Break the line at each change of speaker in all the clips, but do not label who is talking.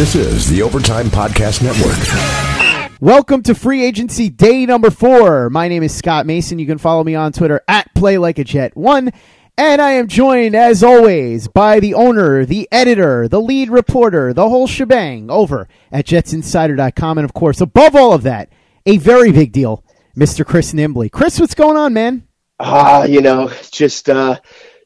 This is the Overtime Podcast Network.
Welcome to free agency day number four. My name is Scott Mason. You can follow me on Twitter at Play Like a Jet One. And I am joined, as always, by the owner, the editor, the lead reporter, the whole shebang over at jetsinsider.com. And of course, above all of that, a very big deal, Mr. Chris Nimbley. Chris, what's going on, man?
Ah, you know, just uh,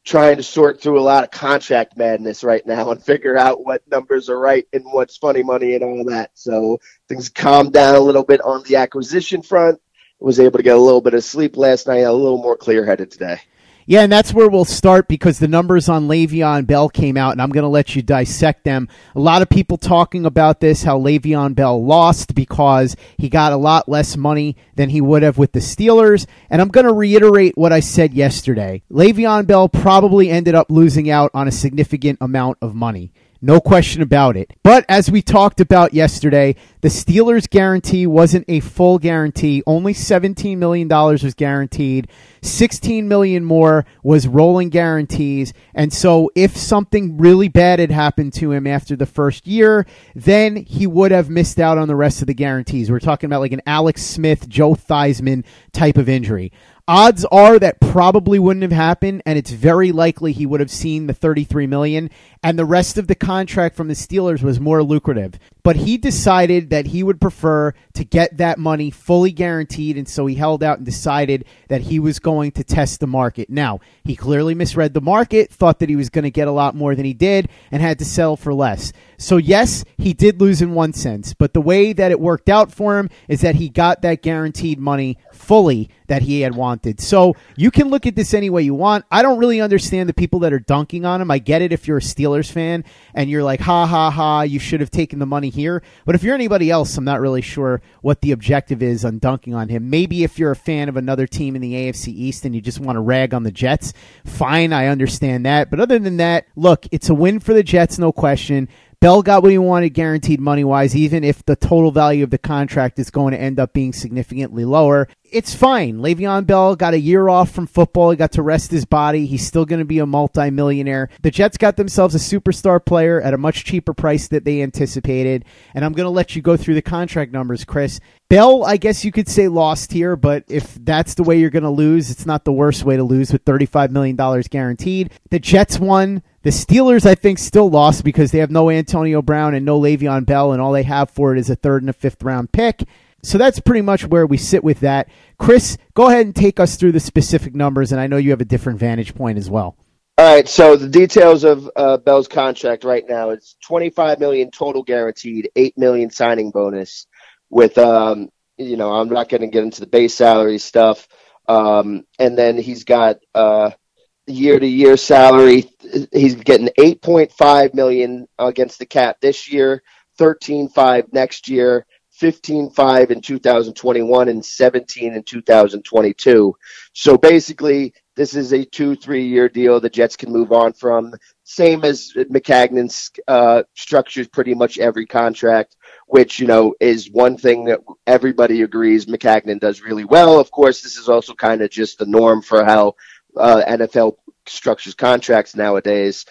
trying to sort through a lot of contract madness right now and figure out what numbers are right and what's funny money and all that. So things calmed down a little bit on the acquisition front. Was able to get a little bit of sleep last night, a little more clear headed today.
Yeah, and that's where we'll start because the numbers on Le'Veon Bell came out, and I'm going to let you dissect them. A lot of people talking about this, how Le'Veon Bell lost because he got a lot less money than he would have with the Steelers. And I'm going to reiterate what I said yesterday. Le'Veon Bell probably ended up losing out on a significant amount of money. No question about it. But as we talked about yesterday, the Steelers' guarantee wasn't a full guarantee. Only $17 million was guaranteed. 16 million more was rolling guarantees. And so if something really bad had happened to him after the first year, then he would have missed out on the rest of the guarantees. We're talking about like an Alex Smith, Joe Theismann type of injury. Odds are that probably wouldn't have happened, and it's very likely he would have seen the 33 million, and the rest of the contract from the Steelers was more lucrative. But he decided that he would prefer to get that money fully guaranteed, and so he held out and decided that he was going to test the market. Now, he clearly misread the market, thought that he was going to get a lot more than he did, and had to sell for less. So, yes, he did lose in one sense, but the way that it worked out for him is that he got that guaranteed money fully that he had wanted. So you can look at this any way you want. I don't really understand the people that are dunking on him. I get it if you're a Steelers fan and you're like, ha ha ha, you should have taken the money here. But if you're anybody else, I'm not really sure what the objective is on dunking on him. Maybe if you're a fan of another team in the AFC East and you just want to rag on the Jets, fine, I understand that. But other than that, look, it's a win for the Jets, no question. Bell got what he wanted guaranteed money wise, even if the total value of the contract is going to end up being significantly lower. It's fine. Le'Veon Bell got a year off from football. He got to rest his body. He's still going to be a multimillionaire. The Jets got themselves a superstar player at a much cheaper price that they anticipated. And I'm going to let you go through the contract numbers, Chris. Bell, I guess you could say lost here, but if that's the way you're going to lose, it's not the worst way to lose with $35 million guaranteed. The Jets won. The Steelers, I think, still lost because they have no Antonio Brown and no Le'Veon Bell, and all they have for it is a third and a fifth round pick. So that's pretty much where we sit with that. Chris, go ahead and take us through the specific numbers, and I know you have a different vantage point as well.
All right, so the details of uh, Bell's contract right now it's 25 million total guaranteed, 8 million signing bonus with um, you know, I'm not going to get into the base salary stuff. Um, and then he's got uh year to year salary. He's getting 8.5 million against the cap this year, 13.5 next year, 15.5 in 2021 and 17 in 2022. So basically, this is a two, three year deal the Jets can move on from. Same as Maccagnan's uh, structures pretty much every contract, which, you know, is one thing that everybody agrees Maccagnan does really well. Of course, this is also kind of just the norm for how uh, NFL structures contracts nowadays.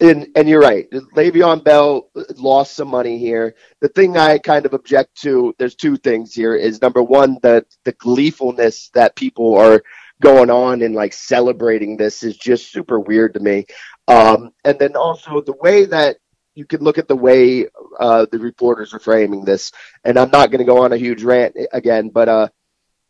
And, and you're right. Le'Veon Bell lost some money here. The thing I kind of object to, there's two things here. Is number one, the the gleefulness that people are going on and like celebrating this is just super weird to me. Um, and then also the way that you can look at the way uh, the reporters are framing this. And I'm not going to go on a huge rant again, but uh,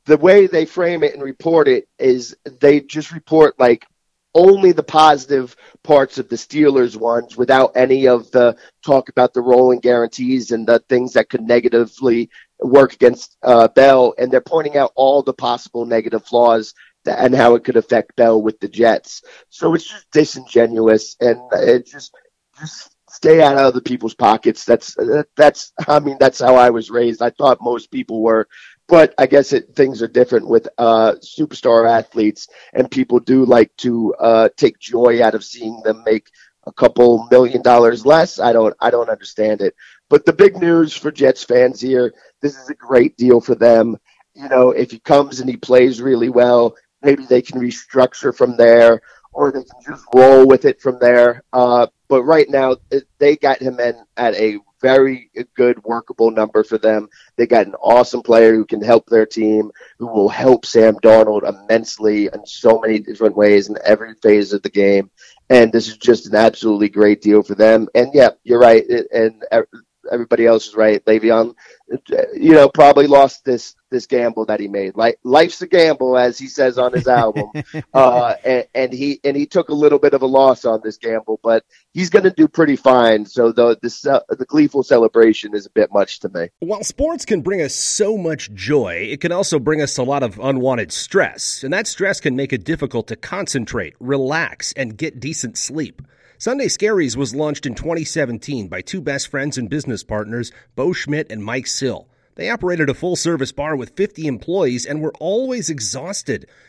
the way they frame it and report it is they just report like only the positive parts of the Steelers ones without any of the talk about the rolling guarantees and the things that could negatively work against uh, Bell. And they're pointing out all the possible negative flaws that, and how it could affect Bell with the Jets. So it's just disingenuous and it just, just stay out of other people's pockets. That's, that's, I mean, that's how I was raised. I thought most people were but I guess it, things are different with uh, superstar athletes, and people do like to uh, take joy out of seeing them make a couple million dollars less. I don't, I don't understand it. But the big news for Jets fans here, this is a great deal for them. You know, if he comes and he plays really well, maybe they can restructure from there, or they can just roll with it from there. Uh, but right now, they got him in at a very good, workable number for them. They got an awesome player who can help their team, who will help Sam Darnold immensely in so many different ways in every phase of the game. And this is just an absolutely great deal for them. And yeah, you're right. And everybody else is right. Le'Veon, you know, probably lost this this gamble that he made. Like life's a gamble, as he says on his album. uh, and, and, he and he took a little bit of a loss on this gamble, but he's going to do pretty fine. So the the the gleeful celebration is a bit much to me.
While sports can bring us so much joy, it can also bring us a lot of unwanted stress, and that stress can make it difficult to concentrate, relax, and get decent sleep. Sunday Scaries was launched in 2017 by two best friends and business partners, Bo Schmidt and Mike Sill. They operated a full service bar with 50 employees and were always exhausted.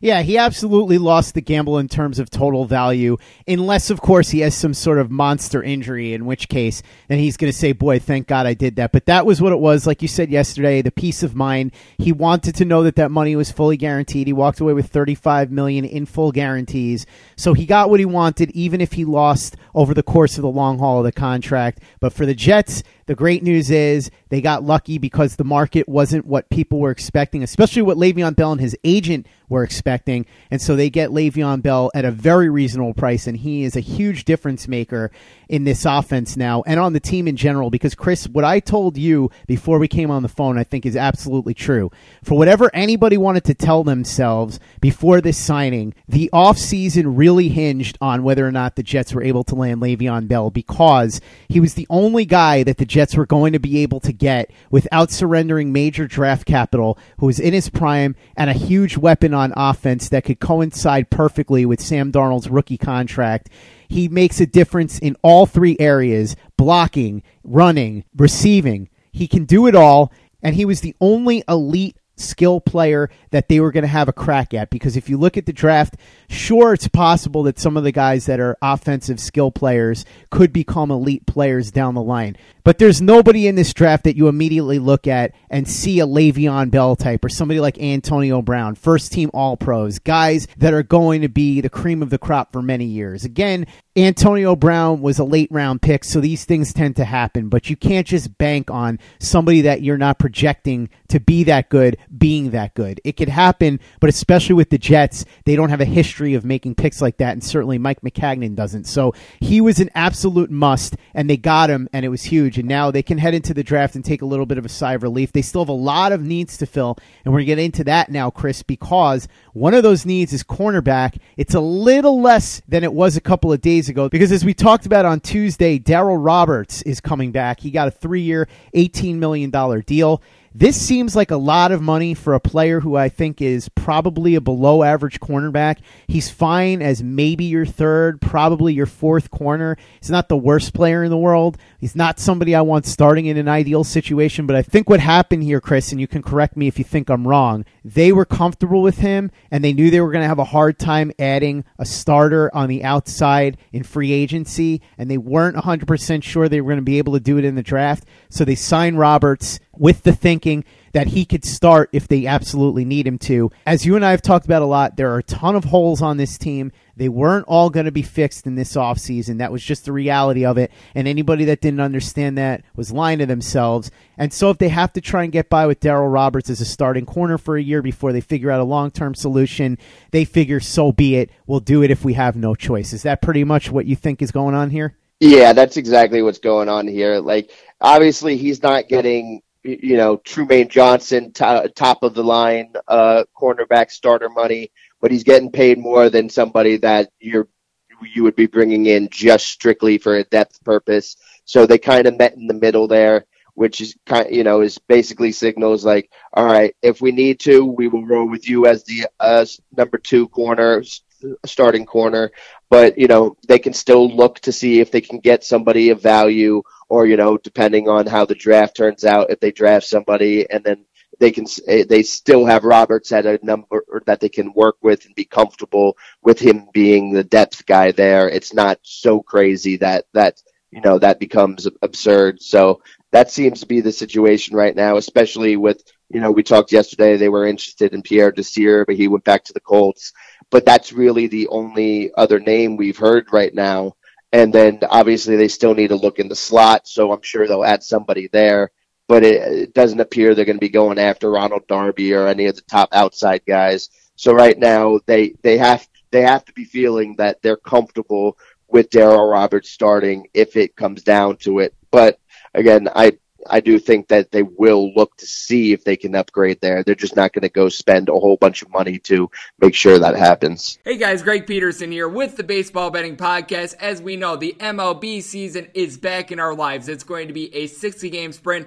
Yeah, he absolutely lost the gamble in terms of total value, unless, of course, he has some sort of monster injury, in which case, then he's going to say, Boy, thank God I did that. But that was what it was. Like you said yesterday, the peace of mind. He wanted to know that that money was fully guaranteed. He walked away with 35 million in full guarantees. So he got what he wanted, even if he lost over the course of the long haul of the contract. But for the Jets, the great news is they got lucky because the market wasn't what people were expecting, especially what Le'Veon Bell and his agent were expecting. And so they get Le'Veon Bell at a very reasonable price, and he is a huge difference maker in this offense now and on the team in general. Because, Chris, what I told you before we came on the phone, I think is absolutely true. For whatever anybody wanted to tell themselves before this signing, the offseason really hinged on whether or not the Jets were able to land Le'Veon Bell because he was the only guy that the Jets were going to be able to get without surrendering major draft capital, who was in his prime and a huge weapon on offense that could coincide perfectly with Sam Darnold's rookie contract. He makes a difference in all three areas blocking, running, receiving. He can do it all, and he was the only elite skill player that they were going to have a crack at. Because if you look at the draft, sure, it's possible that some of the guys that are offensive skill players could become elite players down the line. But there's nobody in this draft that you immediately look at and see a Le'Veon Bell type or somebody like Antonio Brown, first team All Pros, guys that are going to be the cream of the crop for many years. Again, Antonio Brown was a late round pick, so these things tend to happen, but you can't just bank on somebody that you're not projecting to be that good being that good. It could happen, but especially with the Jets, they don't have a history of making picks like that, and certainly Mike Maccagnan doesn't. So he was an absolute must, and they got him, and it was huge and now they can head into the draft and take a little bit of a sigh of relief. They still have a lot of needs to fill, and we're going to get into that now, Chris, because one of those needs is cornerback. It's a little less than it was a couple of days ago because, as we talked about on Tuesday, Darryl Roberts is coming back. He got a three year, $18 million deal. This seems like a lot of money for a player who I think is probably a below average cornerback. He's fine as maybe your third, probably your fourth corner. He's not the worst player in the world. He's not somebody I want starting in an ideal situation, but I think what happened here, Chris, and you can correct me if you think I'm wrong, they were comfortable with him and they knew they were going to have a hard time adding a starter on the outside in free agency, and they weren't 100% sure they were going to be able to do it in the draft. So they signed Roberts with the thinking that he could start if they absolutely need him to. As you and I have talked about a lot, there are a ton of holes on this team. They weren't all going to be fixed in this offseason. That was just the reality of it. And anybody that didn't understand that was lying to themselves. And so if they have to try and get by with Darryl Roberts as a starting corner for a year before they figure out a long term solution, they figure so be it. We'll do it if we have no choice. Is that pretty much what you think is going on here?
Yeah, that's exactly what's going on here. Like, obviously, he's not getting you know, Trumaine Johnson, t- top of the line uh, cornerback starter money, but he's getting paid more than somebody that you're you would be bringing in just strictly for a depth purpose. So they kind of met in the middle there, which is kind, you know, is basically signals like, all right, if we need to, we will roll with you as the uh, number two corner, starting corner. But you know, they can still look to see if they can get somebody of value or you know, depending on how the draft turns out, if they draft somebody and then they can eh, they still have Roberts at a number that they can work with and be comfortable with him being the depth guy there. It's not so crazy that that you know that becomes absurd. So that seems to be the situation right now, especially with you know we talked yesterday they were interested in Pierre Desir, but he went back to the Colts. But that's really the only other name we've heard right now and then obviously they still need to look in the slot, so I'm sure they'll add somebody there. But it, it doesn't appear they're going to be going after Ronald Darby or any of the top outside guys. So right now they they have they have to be feeling that they're comfortable with Darryl Roberts starting if it comes down to it. But again, I I do think that they will look to see if they can upgrade there. They're just not going to go spend a whole bunch of money to make sure that happens.
Hey guys, Greg Peterson here with the Baseball Betting Podcast. As we know, the MLB season is back in our lives. It's going to be a 60 game sprint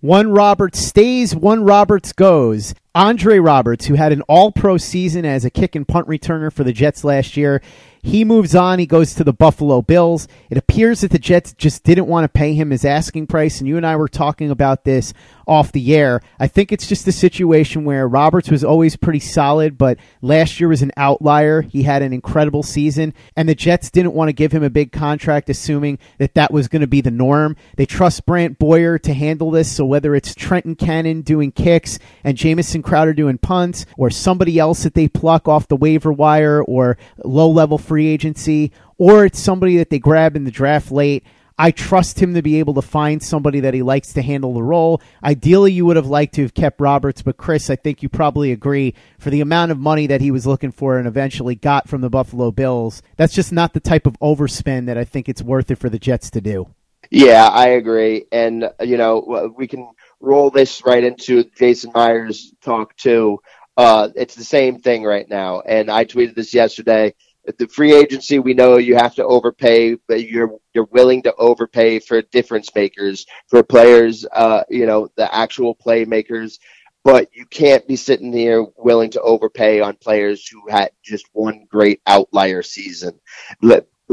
One Roberts stays, one Roberts goes. Andre Roberts, who had an all pro season as a kick and punt returner for the Jets last year, he moves on. He goes to the Buffalo Bills. It appears that the Jets just didn't want to pay him his asking price, and you and I were talking about this off the air. I think it's just a situation where Roberts was always pretty solid, but last year was an outlier. He had an incredible season, and the Jets didn't want to give him a big contract, assuming that that was going to be the norm. They trust Brant Boyer to handle this, so whether it's Trenton Cannon doing kicks and Jamison Crowder doing punts, or somebody else that they pluck off the waiver wire, or low level free agency, or it's somebody that they grab in the draft late. I trust him to be able to find somebody that he likes to handle the role. Ideally, you would have liked to have kept Roberts, but Chris, I think you probably agree for the amount of money that he was looking for and eventually got from the Buffalo Bills. That's just not the type of overspend that I think it's worth it for the Jets to do.
Yeah, I agree. And, you know, we can roll this right into Jason Myers' talk, too. Uh, it's the same thing right now. And I tweeted this yesterday the free agency, we know you have to overpay, but you're you're willing to overpay for difference makers, for players, uh, you know, the actual playmakers. But you can't be sitting here willing to overpay on players who had just one great outlier season.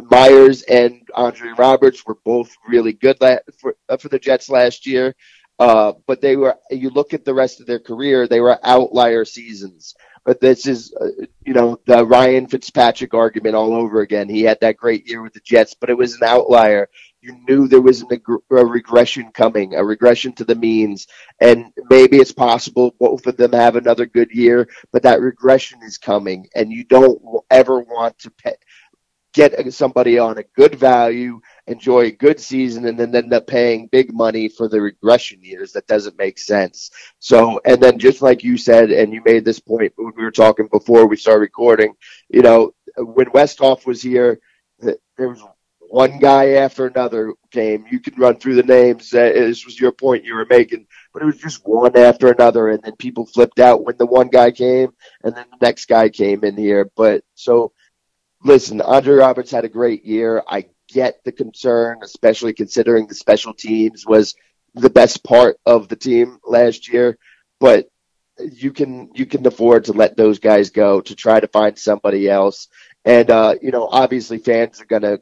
Myers and Andre Roberts were both really good for uh, for the Jets last year. Uh, but they were, you look at the rest of their career, they were outlier seasons. But this is, uh, you know, the Ryan Fitzpatrick argument all over again. He had that great year with the Jets, but it was an outlier. You knew there was an, a regression coming, a regression to the means, and maybe it's possible both of them have another good year, but that regression is coming, and you don't ever want to pay, get somebody on a good value enjoy a good season and then end up paying big money for the regression years. That doesn't make sense. So, and then just like you said, and you made this point when we were talking before we started recording, you know, when Westhoff was here, there was one guy after another came. You can run through the names. Uh, this was your point you were making, but it was just one after another, and then people flipped out when the one guy came, and then the next guy came in here. But so, listen, Andre Roberts had a great year. I get the concern, especially considering the special teams was the best part of the team last year. But you can you can afford to let those guys go to try to find somebody else. And uh, you know, obviously, fans are going to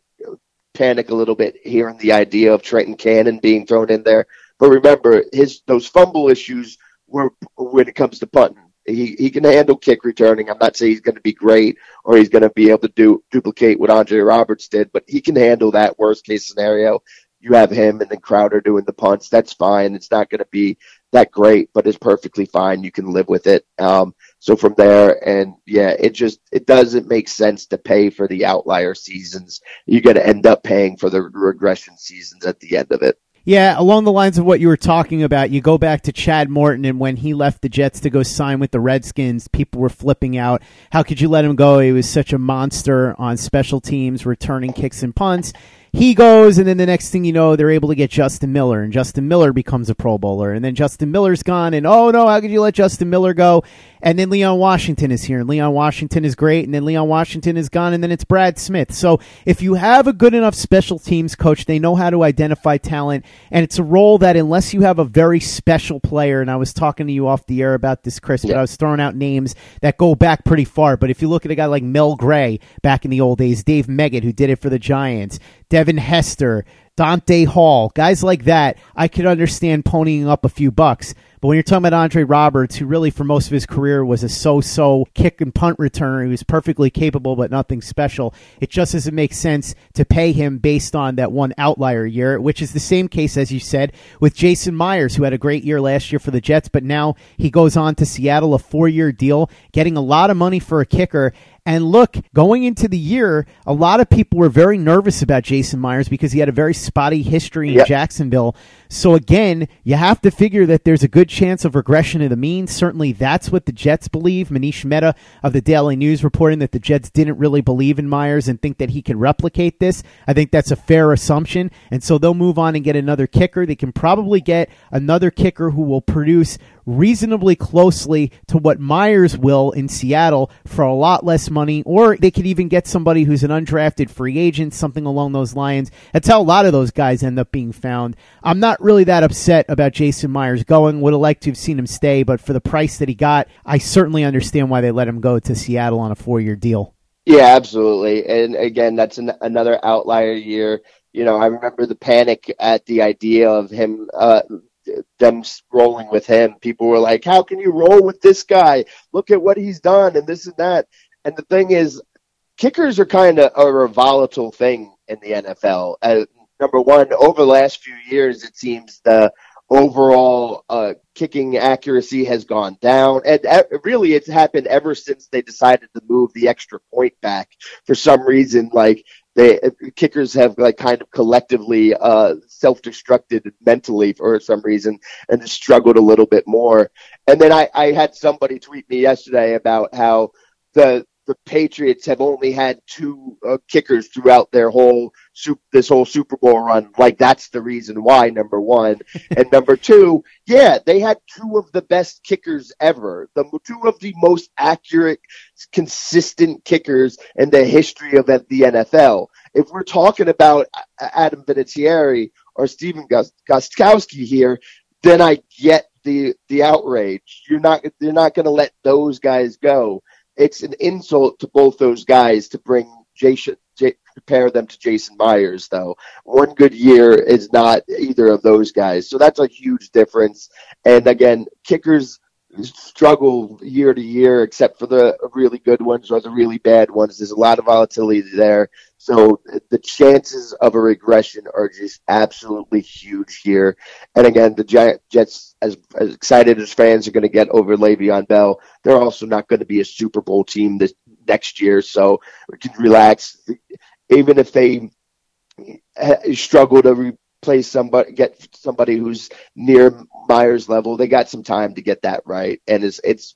panic a little bit hearing the idea of Trenton Cannon being thrown in there. But remember, his those fumble issues were when it comes to punting. He he can handle kick returning. I'm not saying he's going to be great or he's going to be able to do duplicate what Andre Roberts did, but he can handle that worst case scenario. You have him and then Crowder doing the punts. That's fine. It's not going to be that great, but it's perfectly fine. You can live with it. Um, so from there, and yeah, it just it doesn't make sense to pay for the outlier seasons. You're going to end up paying for the regression seasons at the end of it.
Yeah, along the lines of what you were talking about, you go back to Chad Morton, and when he left the Jets to go sign with the Redskins, people were flipping out. How could you let him go? He was such a monster on special teams, returning kicks and punts he goes, and then the next thing you know, they're able to get Justin Miller, and Justin Miller becomes a Pro Bowler, and then Justin Miller's gone, and oh no, how could you let Justin Miller go? And then Leon Washington is here, and Leon Washington is great, and then Leon Washington is gone, and then it's Brad Smith. So if you have a good enough special teams coach, they know how to identify talent, and it's a role that unless you have a very special player, and I was talking to you off the air about this, Chris, but I was throwing out names that go back pretty far. But if you look at a guy like Mel Gray back in the old days, Dave Meggett, who did it for the Giants, Devin Hester, Dante Hall, guys like that, I could understand ponying up a few bucks. But when you're talking about Andre Roberts, who really for most of his career was a so-so kick and punt returner, he was perfectly capable but nothing special. It just doesn't make sense to pay him based on that one outlier year, which is the same case as you said with Jason Myers, who had a great year last year for the Jets, but now he goes on to Seattle, a four-year deal, getting a lot of money for a kicker. And look, going into the year, a lot of people were very nervous about Jason Myers because he had a very spotty history in yep. Jacksonville. So again, you have to figure that there's a good chance of regression of the mean. Certainly that's what the Jets believe. Manish Mehta of the Daily News reporting that the Jets didn't really believe in Myers and think that he can replicate this. I think that's a fair assumption. And so they'll move on and get another kicker. They can probably get another kicker who will produce reasonably closely to what Myers will in Seattle for a lot less money, or they could even get somebody who's an undrafted free agent, something along those lines. That's how a lot of those guys end up being found. I'm not really that upset about Jason Myers going. Would have liked to have seen him stay, but for the price that he got, I certainly understand why they let him go to Seattle on a four year deal.
Yeah, absolutely. And again, that's an, another outlier year. You know, I remember the panic at the idea of him uh, them rolling with him. People were like, "How can you roll with this guy? Look at what he's done and this and that." And the thing is, kickers are kind of a volatile thing in the NFL. Uh, number one, over the last few years, it seems the overall uh, kicking accuracy has gone down, and uh, really, it's happened ever since they decided to move the extra point back. For some reason, like they kickers have like kind of collectively uh, self-destructed mentally for some reason and struggled a little bit more. And then I, I had somebody tweet me yesterday about how the the Patriots have only had two uh, kickers throughout their whole this whole Super Bowl run. Like that's the reason why. Number one and number two, yeah, they had two of the best kickers ever. The two of the most accurate, consistent kickers in the history of the NFL. If we're talking about Adam Vinatieri or Stephen Gostkowski here, then I get the the outrage. You're not you're not going to let those guys go it's an insult to both those guys to bring Jason, J- compare them to Jason Myers, though. One good year is not either of those guys. So that's a huge difference. And again, kickers struggle year to year, except for the really good ones or the really bad ones. There's a lot of volatility there. So the chances of a regression are just absolutely huge here. And again, the Jets, as, as excited as fans are going to get over Le'Veon Bell, they're also not going to be a Super Bowl team this next year. So we can relax. Even if they struggle to replace somebody, get somebody who's near Myers level, they got some time to get that right. And it's, it's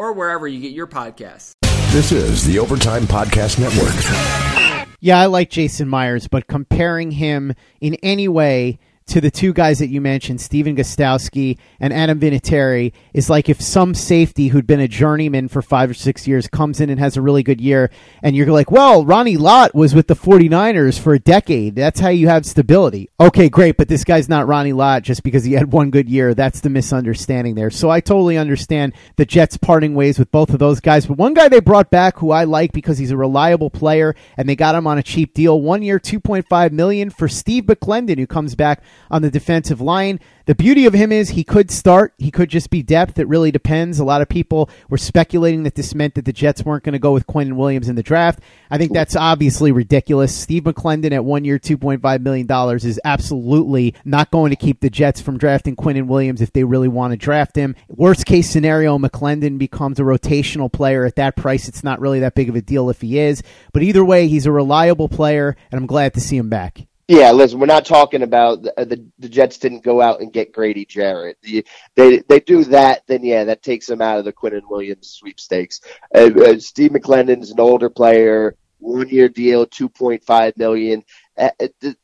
or wherever you get your podcasts.
This is the Overtime Podcast Network.
Yeah, I like Jason Myers, but comparing him in any way to the two guys that you mentioned, Stephen Gostkowski and Adam Vinatieri, is like if some safety who'd been a journeyman for five or six years comes in and has a really good year, and you're like, well, Ronnie Lott was with the 49ers for a decade. That's how you have stability. Okay, great, but this guy's not Ronnie Lott just because he had one good year. That's the misunderstanding there. So I totally understand the Jets parting ways with both of those guys. But one guy they brought back who I like because he's a reliable player and they got him on a cheap deal, one year, 2.5 million for Steve McLendon, who comes back on the defensive line. The beauty of him is he could start. He could just be depth. It really depends. A lot of people were speculating that this meant that the Jets weren't going to go with Quinnen Williams in the draft. I think that's obviously ridiculous. Steve McLendon at one year, $2.5 million is absolutely not going to keep the Jets from drafting Quinnen Williams if they really want to draft him. Worst case scenario, McLendon becomes a rotational player. At that price, it's not really that big of a deal if he is. But either way, he's a reliable player, and I'm glad to see him back.
Yeah, listen, we're not talking about the, the, the Jets didn't go out and get Grady Jarrett. The, they they do that, then yeah, that takes them out of the Quinnen Williams sweepstakes. Uh, uh, Steve McLendon's an older player, one year deal, two point five million. Uh,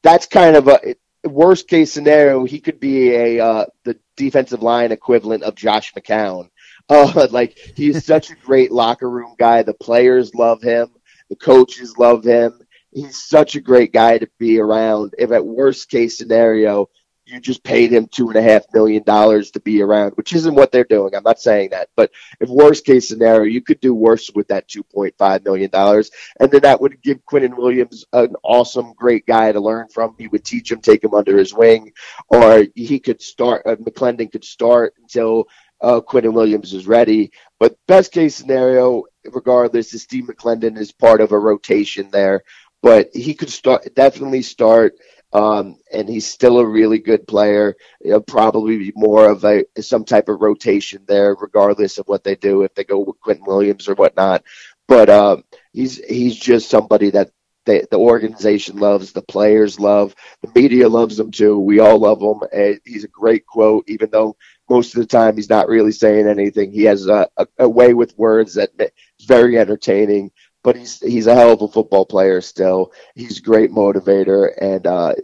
that's kind of a worst case scenario. He could be a uh, the defensive line equivalent of Josh McCown. Uh, like he's such a great locker room guy. The players love him. The coaches love him he's such a great guy to be around. If at worst case scenario, you just paid him two and a half million dollars to be around, which isn't what they're doing. I'm not saying that, but if worst case scenario, you could do worse with that two point five million dollars, and then that would give Quinnen Williams an awesome, great guy to learn from. He would teach him, take him under his wing, or he could start. Uh, McLendon could start until uh, Quinnen Williams is ready. But best case scenario, regardless, is Steve McLendon is part of a rotation there but he could start definitely start. Um, and he's still a really good player. He'll probably be more of a some type of rotation there, regardless of what they do if they go with Quinnen Williams or whatnot. But um, he's he's just somebody that the, the organization loves, the players love, the media loves him too. We all love him. And he's a great quote, even though most of the time he's not really saying anything. He has a, a, a way with words that very entertaining but he's he's a hell of a football player still. He's a great motivator, and uh,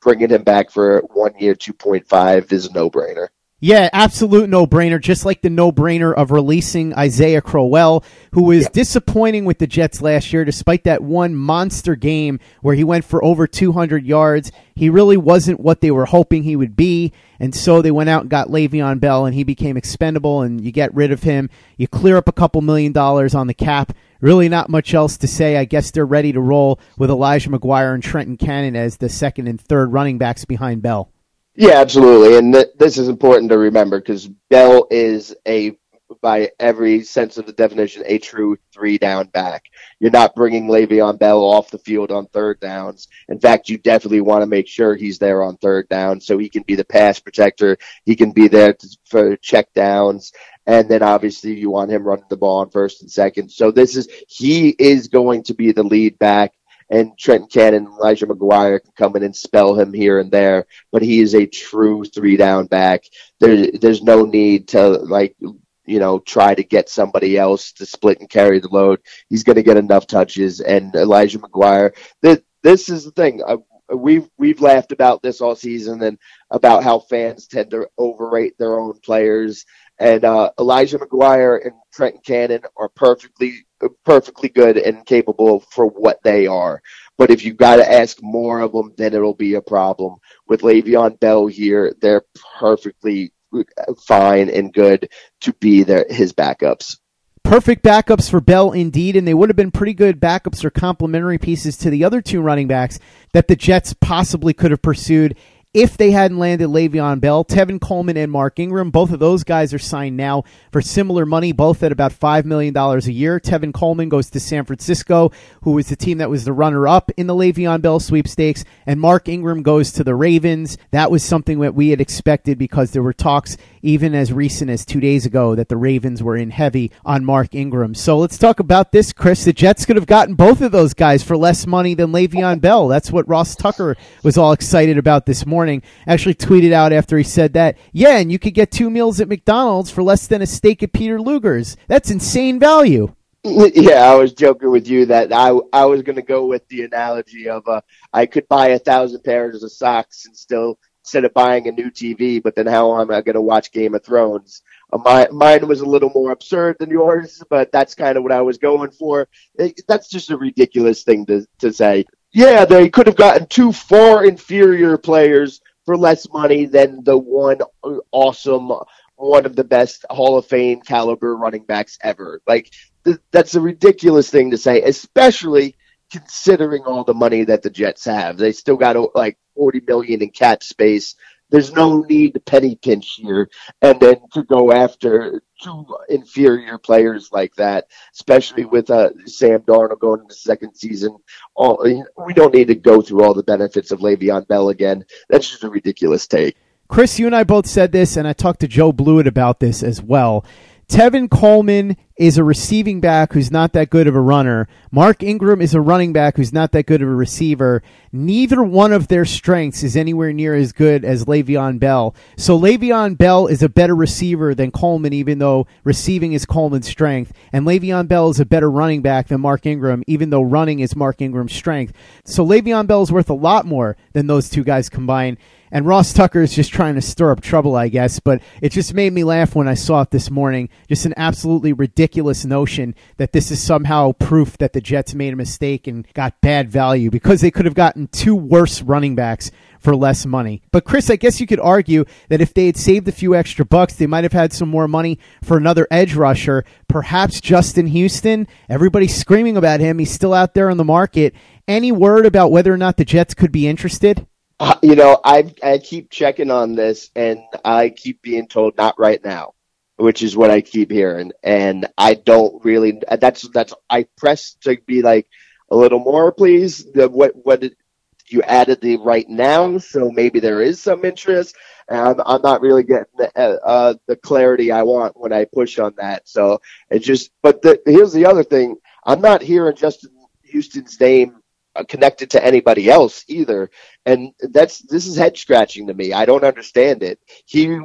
bringing him back for one year, two point five is a no brainer.
Yeah, absolute no brainer. Just like the no brainer of releasing Isaiah Crowell, who was disappointing with the Jets last year, despite that one monster game where he went for over 200 yards. He really wasn't what they were hoping he would be. And so they went out and got Le'Veon Bell, and he became expendable, and you get rid of him. You clear up a couple million dollars on the cap. Really, not much else to say. I guess they're ready to roll with Elijah McGuire and Trenton Cannon as the second and third running backs behind Bell.
Yeah, absolutely. And th- this is important to remember because Bell is a, by every sense of the definition, a true three down back. You're not bringing Le'Veon Bell off the field on third downs. In fact, you definitely want to make sure he's there on third down so he can be the pass protector. He can be there to, for check downs. And then obviously you want him running the ball on first and second. So this is, he is going to be the lead back and Trenton Cannon and Elijah McGuire can come in and spell him here and there, but he is a true three down back. There, there's no need to like, you know, try to get somebody else to split and carry the load. He's going to get enough touches. And Elijah McGuire, this, this is the thing. I, we've we've laughed about this all season and about how fans tend to overrate their own players. And uh, Elijah McGuire and Trenton Cannon are perfectly perfectly good and capable for what they are. But if you got to ask more of them, then it'll be a problem. With Le'Veon Bell here, they're perfectly fine and good to be their his backups.
Perfect backups for Bell indeed, and they would have been pretty good backups or complementary pieces to the other two running backs that the Jets possibly could have pursued if they hadn't landed Le'Veon Bell, Tevin Coleman and Mark Ingram, both of those guys are signed now for similar money, both at about $5 million a year. Tevin Coleman goes to San Francisco, who was the team that was the runner up in the Le'Veon Bell sweepstakes, and Mark Ingram goes to the Ravens. That was something that we had expected because there were talks even as recent as two days ago that the Ravens were in heavy on Mark Ingram. So let's talk about this, Chris. The Jets could have gotten both of those guys for less money than Le'Veon Bell. That's what Ross Tucker was all excited about this morning morning, actually tweeted out after he said that, yeah, and you could get two meals at McDonald's for less than a steak at Peter Luger's. That's insane value.
Yeah, I was joking with you that I I was going to go with the analogy of uh, I could buy a thousand pairs of socks and still instead of buying a new TV, but then how am I going to watch Game of Thrones? Uh, my, mine was a little more absurd than yours, but that's kind of what I was going for. It, that's just a ridiculous thing to to say. Yeah, they could have gotten two far inferior players for less money than the one awesome, one of the best Hall of Fame caliber running backs ever. Like th- that's a ridiculous thing to say, especially considering all the money that the Jets have. They still got like 40 million in cap space. There's no need to penny pinch here and then to go after two inferior players like that, especially with uh, Sam Darnold going into the second season. All, we don't need to go through all the benefits of Le'Veon Bell again. That's just a ridiculous take.
Chris, you and I both said this, and I talked to Joe Blewett about this as well. Tevin Coleman is a receiving back who's not that good of a runner. Mark Ingram is a running back who's not that good of a receiver. Neither one of their strengths is anywhere near as good as Le'Veon Bell. So Le'Veon Bell is a better receiver than Coleman, even though receiving is Coleman's strength. And Le'Veon Bell is a better running back than Mark Ingram, even though running is Mark Ingram's strength. So Le'Veon Bell is worth a lot more than those two guys combined. And Ross Tucker is just trying to stir up trouble, I guess. But it just made me laugh when I saw it this morning. Just an absolutely ridiculous notion that this is somehow proof that the Jets made a mistake and got bad value because they could have gotten two worse running backs for less money. But Chris, I guess you could argue that if they had saved a few extra bucks, they might have had some more money for another edge rusher, perhaps Justin Houston. Everybody's screaming about him. He's still out there on the market. Any word about whether or not the Jets could be interested?
Uh, you know, I I keep checking on this, and I keep being told not right now, which is what I keep hearing, and I don't really. That's that's I press to be like a little more, please. The, what what did, you added the right now, so maybe there is some interest. And I'm, I'm not really getting the uh, uh the clarity I want when I push on that. So it just. But the, here's the other thing: I'm not hearing Justin Houston's name connected to anybody else either. And that's this is head scratching to me. I don't understand it. He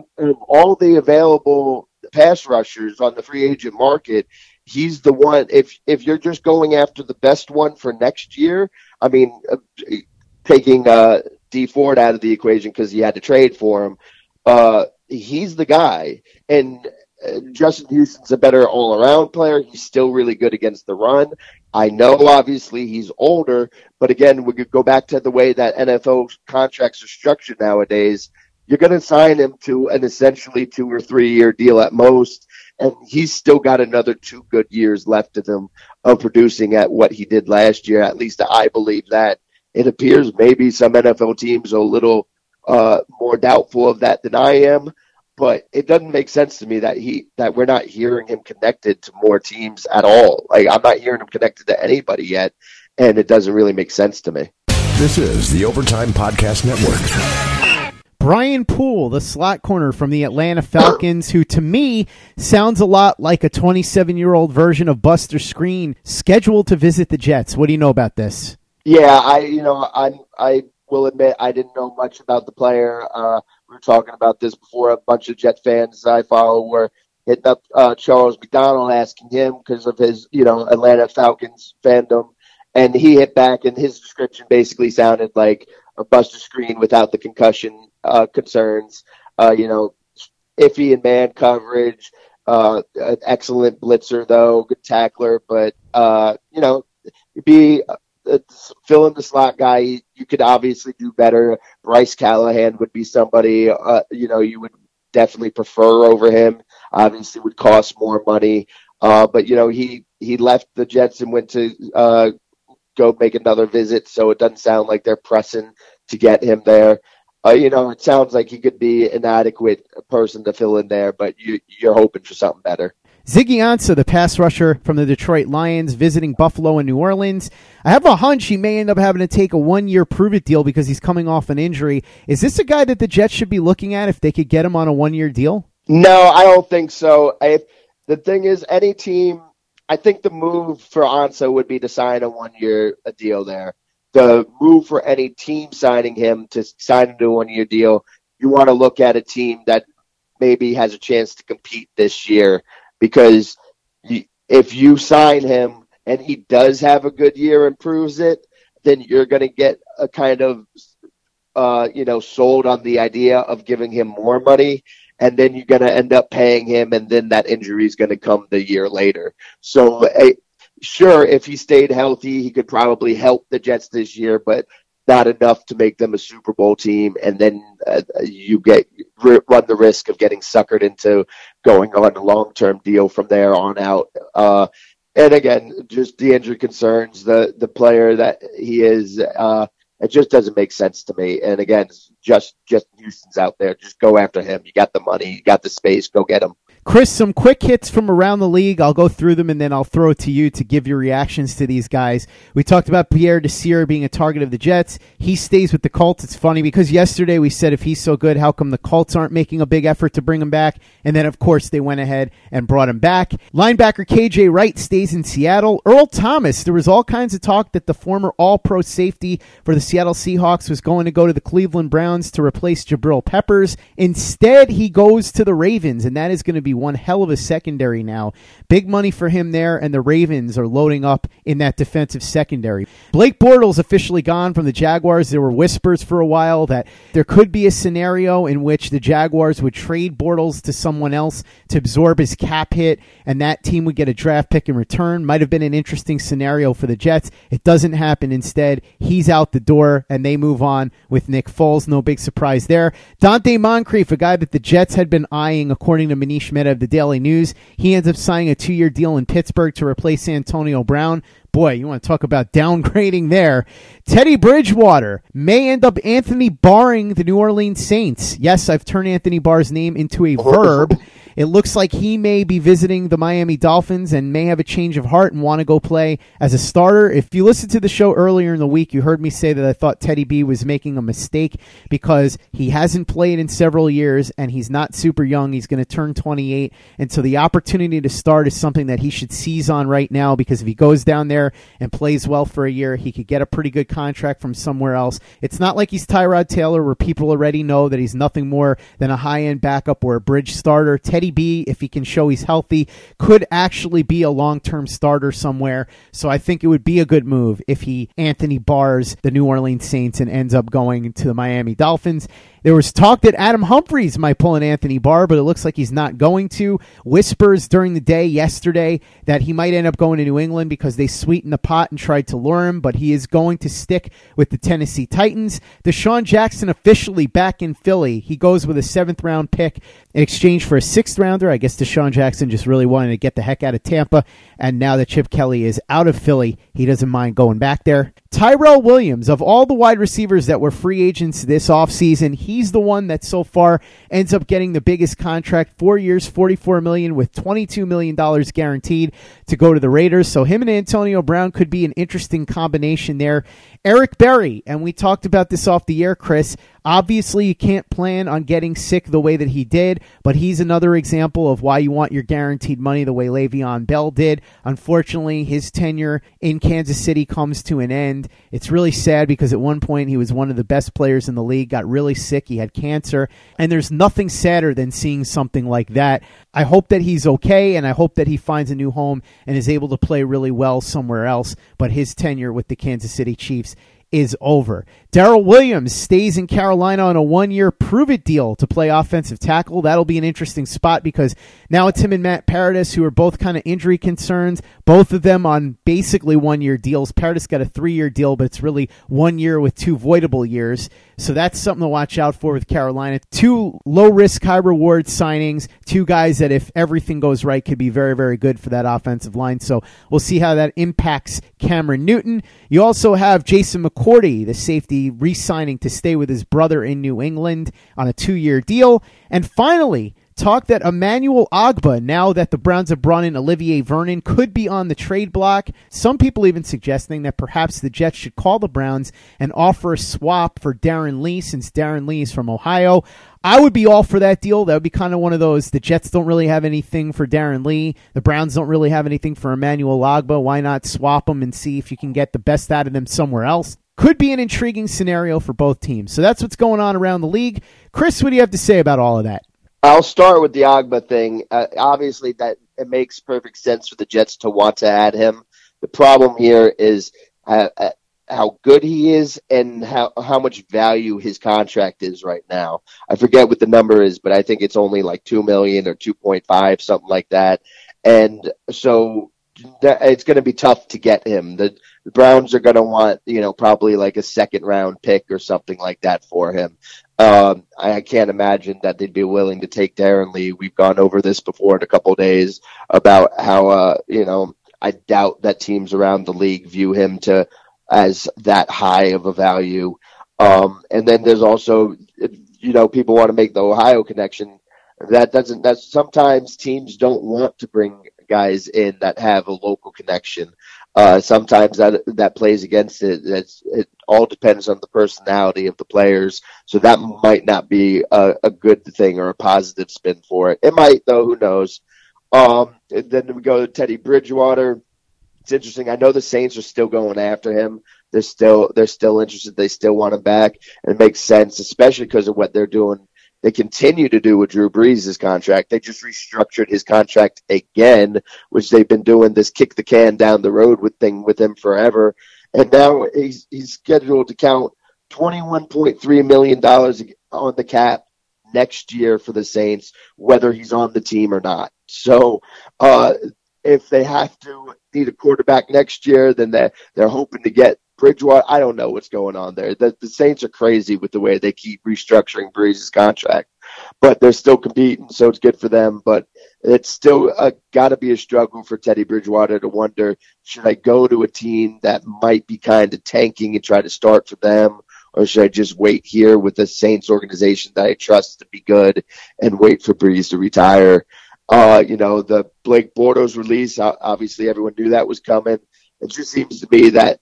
all the available pass rushers on the free agent market, he's the one. If if you're just going after the best one for next year, I mean, uh, taking uh, Dee Ford out of the equation because he had to trade for him. Uh, he's the guy, and uh, Justin Houston's a better all around player. He's still really good against the run. I know obviously he's older, but again, we could go back to the way that NFL contracts are structured nowadays. You're going to sign him to an essentially two or three year deal at most, and he's still got another two good years left of him of producing at what he did last year. At least I believe that. It appears maybe some NFL teams are a little uh, more doubtful of that than I am but it doesn't make sense to me that he that we're not hearing him connected to more teams at all. Like I'm not hearing him connected to anybody yet, and it doesn't really make sense to me.
This is the Overtime Podcast Network.
Brian Poole, the slot corner from the Atlanta Falcons, who to me sounds a lot like a 27 year old version of Buster Skrine, scheduled to visit the Jets. What do you know about this?
Yeah, I you know I I will admit I didn't know much about the player. Uh, we were talking about this before. A bunch of Jet fans I follow were hitting up uh, Charles McDonald, asking him because of his, you know, Atlanta Falcons fandom, and he hit back, and his description basically sounded like a Buster Skrine without the concussion uh, concerns. Uh, you know, iffy in man coverage. Uh, an excellent blitzer though, good tackler, but uh, you know, be fill in the slot guy. You could obviously do better. Bryce Callahan would be somebody uh, you know you would definitely prefer over him. Obviously, would cost more money. Uh, but you know he he left the Jets and went to uh, go make another visit, so it doesn't sound like they're pressing to get him there. Uh, you know, it sounds like he could be an adequate person to fill in there, but you, you're hoping for something better.
Ziggy Ansah, the pass rusher from the Detroit Lions, visiting Buffalo and New Orleans. I have a hunch he may end up having to take a one year prove it deal because he's coming off an injury. Is this a guy that the Jets should be looking at if they could get him on a one year deal?
No, I don't think so. I, the thing is, any team, I think the move for Ansah would be to sign a one year deal there. The move for any team signing him to sign into a one year deal, you want to look at a team that maybe has a chance to compete this year because if you sign him and he does have a good year and proves it, then you're going to get a kind of, uh, you know, sold on the idea of giving him more money. And then you're going to end up paying him, and then that injury is going to come the year later. So, uh, sure, if he stayed healthy, he could probably help the Jets this year, but not enough to make them a Super Bowl team. And then uh, you get run the risk of getting suckered into going on a long term deal from there on out. Uh, and again, just the injury concerns, the the player that he is, uh, it just doesn't make sense to me. And again, just Justin Houston's out there, just go after him. You got the money, you got the space, go get him.
Chris, some quick hits from around the league. I'll go through them and then I'll throw it to you to give your reactions to these guys. We talked about Pierre Desir being a target of the Jets. He stays with the Colts. It's funny because yesterday we said if he's so good, how come the Colts aren't making a big effort to bring him back? And then, of course, they went ahead and brought him back. Linebacker KJ Wright stays in Seattle. Earl Thomas, there was all kinds of talk that the former all pro safety for the Seattle Seahawks was going to go to the Cleveland Browns to replace Jabril Peppers. Instead, he goes to the Ravens, and that is going to be one hell of a secondary now. Big money for him there, and the Ravens are loading up in that defensive secondary. Blake Bortles officially gone from the Jaguars. There were whispers for a while that there could be a scenario in which the Jaguars would trade Bortles to someone else to absorb his cap hit, and that team would get a draft pick in return. Might have been an interesting scenario for the Jets. It doesn't happen. Instead, he's out the door, and they move on with Nick Foles. No big surprise there. Donte Moncrief, a guy that the Jets had been eyeing, according to Manish Mehta of the Daily News. He ends up signing a two year deal in Pittsburgh to replace Antonio Brown. Boy, you want to talk about downgrading there. Teddy Bridgewater may end up Anthony barring the New Orleans Saints. Yes, I've turned Anthony Barr's name into a verb. It looks like he may be visiting the Miami Dolphins and may have a change of heart and want to go play as a starter. If you listened to the show earlier in the week, you heard me say that I thought Teddy B was making a mistake because he hasn't played in several years and he's not super young. He's going to turn 28. And so the opportunity to start is something that he should seize on right now because if he goes down there and plays well for a year, he could get a pretty good contract from somewhere else. It's not like he's Tyrod Taylor where people already know that he's nothing more than a high end backup or a bridge starter. Teddy B, if he can show he's healthy, could actually be a long term starter somewhere. So I think it would be a good move if he Anthony bars the New Orleans Saints and ends up going to the Miami Dolphins. There was talk that Adam Humphries might pull an Anthony Barr, but it looks like he's not going to. Whispers during the day yesterday that he might end up going to New England because they sweetened the pot and tried to lure him, but he is going to stick with the Tennessee Titans. DeSean Jackson officially back in Philly. He goes with a seventh round pick in exchange for a sixth rounder. I guess DeSean Jackson just really wanted to get the heck out of Tampa, and now that Chip Kelly is out of Philly, he doesn't mind going back there. Tyrell Williams, of all the wide receivers that were free agents this offseason, he's the one that so far ends up getting the biggest contract. Four years, 44 million with $22 million guaranteed to go to the Raiders. So him and Antonio Brown could be an interesting combination there. Eric Berry, and we talked about this off the air, Chris. Obviously, you can't plan on getting sick the way that he did, but he's another example of why you want your guaranteed money the way Le'Veon Bell did. Unfortunately, his tenure in Kansas City comes to an end. It's really sad because at one point he was one of the best players in the league, got really sick, he had cancer, and there's nothing sadder than seeing something like that. I hope that he's okay, and I hope that he finds a new home and is able to play really well somewhere else, but his tenure with the Kansas City Chiefs is over. Daryl Williams stays in Carolina on a one year prove it deal to play offensive tackle. That'll be an interesting spot because now it's him and Matt Paradis, who are both kind of injury concerns, both of them on basically one year deals. Paradis got a three year deal, but it's really one year with two voidable years. So that's something to watch out for with Carolina. Two low risk, high reward signings, two guys that, if everything goes right, could be very, very good for that offensive line. So we'll see how that impacts Cameron Newton. You also have Jason McCourty, the safety, re signing to stay with his brother in New England on a two year deal. And finally, talk that Emmanuel Ogbah, now that the Browns have brought in Olivier Vernon, could be on the trade block. Some people even suggesting that perhaps the Jets should call the Browns and offer a swap for Darren Lee, since Darren Lee is from Ohio. I would be all for that deal. That would be kind of one of those. The Jets don't really have anything for Darren Lee. The Browns don't really have anything for Emmanuel Ogbah. Why not swap them and see if you can get the best out of them somewhere else? Could be an intriguing scenario for both teams. So that's what's going on around the league. Chris, what do you have to say about all of that?
I'll start with the Ogbah thing. Uh, obviously, that it makes perfect sense for the Jets to want to add him. The problem here is uh, uh, how good he is and how how much value his contract is right now. I forget what the number is, but I think it's only like two million or two point five, something like that. And so that, it's going to be tough to get him. The, the Browns are going to want, you know, probably like a second round pick or something like that for him. Um, I can't imagine that they'd be willing to take Darren Lee. We've gone over this before in a couple of days about how, uh, you know, I doubt that teams around the league view him to as that high of a value. Um, and then there's also, you know, people want to make the Ohio connection. That doesn't, that's sometimes teams don't want to bring guys in that have a local connection. Uh, sometimes that that plays against it. It. All depends on the personality of the players. So that might not be a, a good thing or a positive spin for it. It might, though. Who knows? Um, then we go to Teddy Bridgewater. It's interesting. I know the Saints are still going after him. They're still they're still interested. They still want him back, and it makes sense, especially because of what they're doing they continue to do with Drew Brees' contract. They just restructured his contract again, which they've been doing this kick the can down the road with thing with him forever. And now he's he's scheduled to count twenty one point three million dollars on the cap next year for the Saints, whether he's on the team or not. So uh, if they have to need a quarterback next year, then they're they're hoping to get Bridgewater, I don't know what's going on there. The, the Saints are crazy with the way they keep restructuring Brees's contract, but they're still competing, so it's good for them. But it's still got to be a struggle for Teddy Bridgewater to wonder should I go to a team that might be kind of tanking and try to start for them, or should I just wait here with the Saints organization that I trust to be good and wait for Brees to retire? Uh, you know, the Blake Bortles release, obviously everyone knew that was coming. It just seems to me that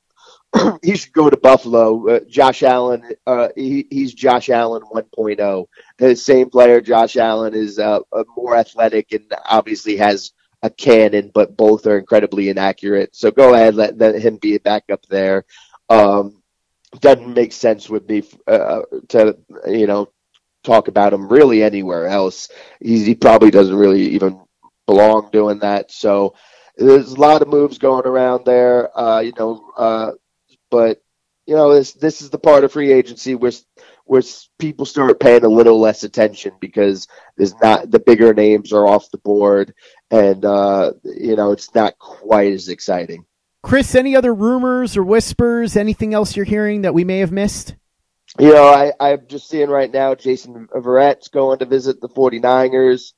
he should go to Buffalo. Uh, Josh Allen, uh, he, he's Josh Allen 1.0. The same player, Josh Allen, is uh, more athletic and obviously has a cannon, but both are incredibly inaccurate. So go ahead, let, let him be a backup there. Um, doesn't make sense with me uh, to you know talk about him really anywhere else. He's, he probably doesn't really even belong doing that. So there's a lot of moves going around there. Uh, you know, uh, but you know this this is the part of free agency where where people start paying a little less attention because there's not the bigger names are off the board and uh, you know it's not quite as exciting.
Chris, any other rumors or whispers? Anything else you're hearing that we may have missed?
You know, I, I'm just seeing right now Jason Verrett's going to visit the 49ers.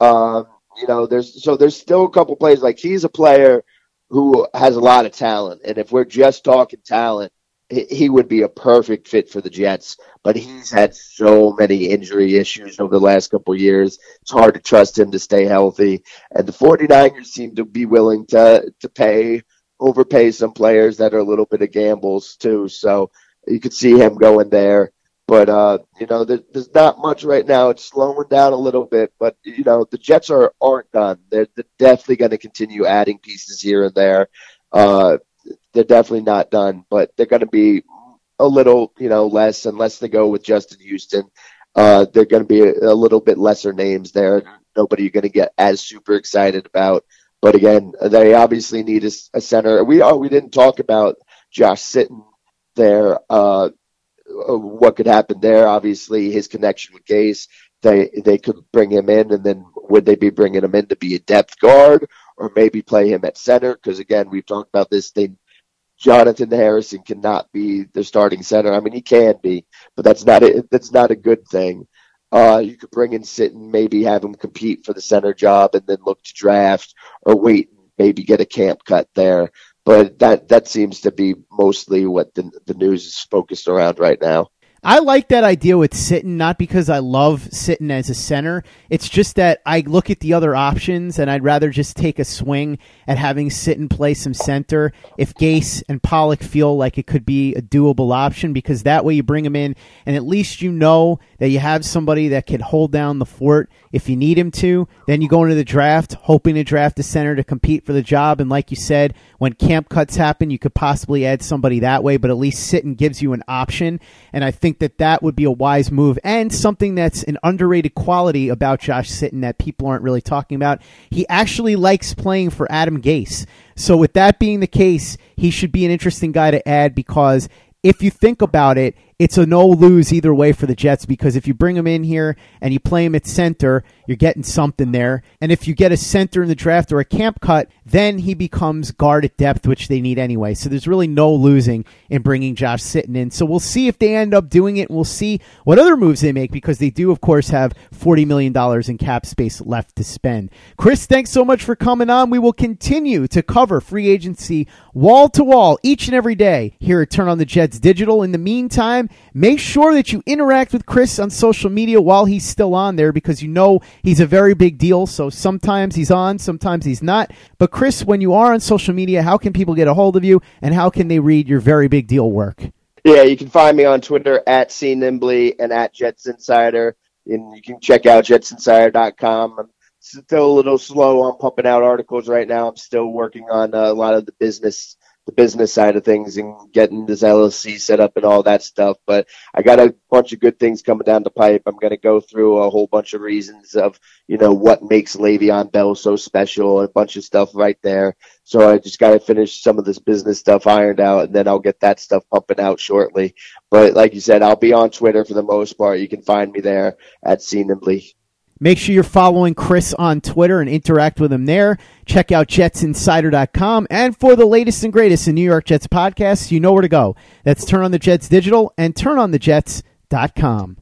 Um, you know, there's so there's still a couple players like he's a player who has a lot of talent. And if we're just talking talent, he would be a perfect fit for the Jets. But he's had so many injury issues over the last couple of years. It's hard to trust him to stay healthy. And the 49ers seem to be willing to, to pay, overpay some players that are a little bit of gambles too. So you could see him going there. But uh, you know, there, there's not much right now. It's slowing down a little bit, but you know, the Jets are aren't done. They're, they're definitely going to continue adding pieces here and there. Uh, they're definitely not done, but they're going to be a little, you know, less unless they go with Justin Houston. Uh, they're going to be a, a, little bit lesser names there. Nobody you're going to get as super excited about. But again, they obviously need a, a center. We are, we didn't talk about Josh Sitton there. Uh, what could happen there. Obviously, his connection with Gase, they they could bring him in, and then would they be bringing him in to be a depth guard, or maybe play him at center? Because again, we've talked about this thing. Jonathan Harrison cannot be the starting center. I mean, he can be, but that's not a, that's not a good thing. Uh, you could bring in Sitton, maybe have him compete for the center job, and then look to draft or wait, maybe get a camp cut there but that that seems to be mostly what the the news is focused around right now.
I like that idea with Sitton, not because I love Sitton as a center. It's just that I look at the other options and I'd rather just take a swing at having Sitton play some center if Gase and Pollack feel like it could be a doable option because that way you bring him in and at least you know that you have somebody that can hold down the fort if you need him to. Then you go into the draft hoping to draft a center to compete for the job. And like you said, when camp cuts happen, you could possibly add somebody that way, but at least Sitton gives you an option. And I think think that that would be a wise move and something that's an underrated quality about Josh Sitton that people aren't really talking about. He actually likes playing for Adam Gase. So with that being the case, he should be an interesting guy to add because if you think about it, it's a no lose either way for the Jets because if you bring him in here and you play him at center, you're getting something there. And if you get a center in the draft or a camp cut, then he becomes guard at depth, which they need anyway. So there's really no losing in bringing Josh Sitton in. So we'll see if they end up doing it. We'll see what other moves they make because they do, of course, have $40 million in cap space left to spend. Chris, thanks so much for coming on. We will continue to cover free agency wall to wall each and every day here at Turn on the Jets Digital. In the meantime, Make sure that you interact with Chris on social media while he's still on there because you know he's a very big deal. So sometimes he's on, sometimes he's not. But Chris, when you are on social media, how can people get a hold of you and how can they read your very big deal work?
Yeah, you can find me on Twitter at C and at Jets Insider. And you can check out jetsinsider.com. I'm still a little slow on pumping out articles right now. I'm still working on uh, a lot of the business the business side of things and getting this LLC set up and all that stuff. But I got a bunch of good things coming down the pipe. I'm going to go through a whole bunch of reasons of, you know, what makes Le'Veon Bell so special, a bunch of stuff right there. So I just got to finish some of this business stuff ironed out and then I'll get that stuff pumping out shortly. But like you said, I'll be on Twitter for the most part. You can find me there at C Nimbley.
Make sure you're following Chris on Twitter and interact with him there. Check out jetsinsider.com. And for the latest and greatest in New York Jets podcasts, you know where to go. That's Turn on the Jets Digital and turnonthejets.com.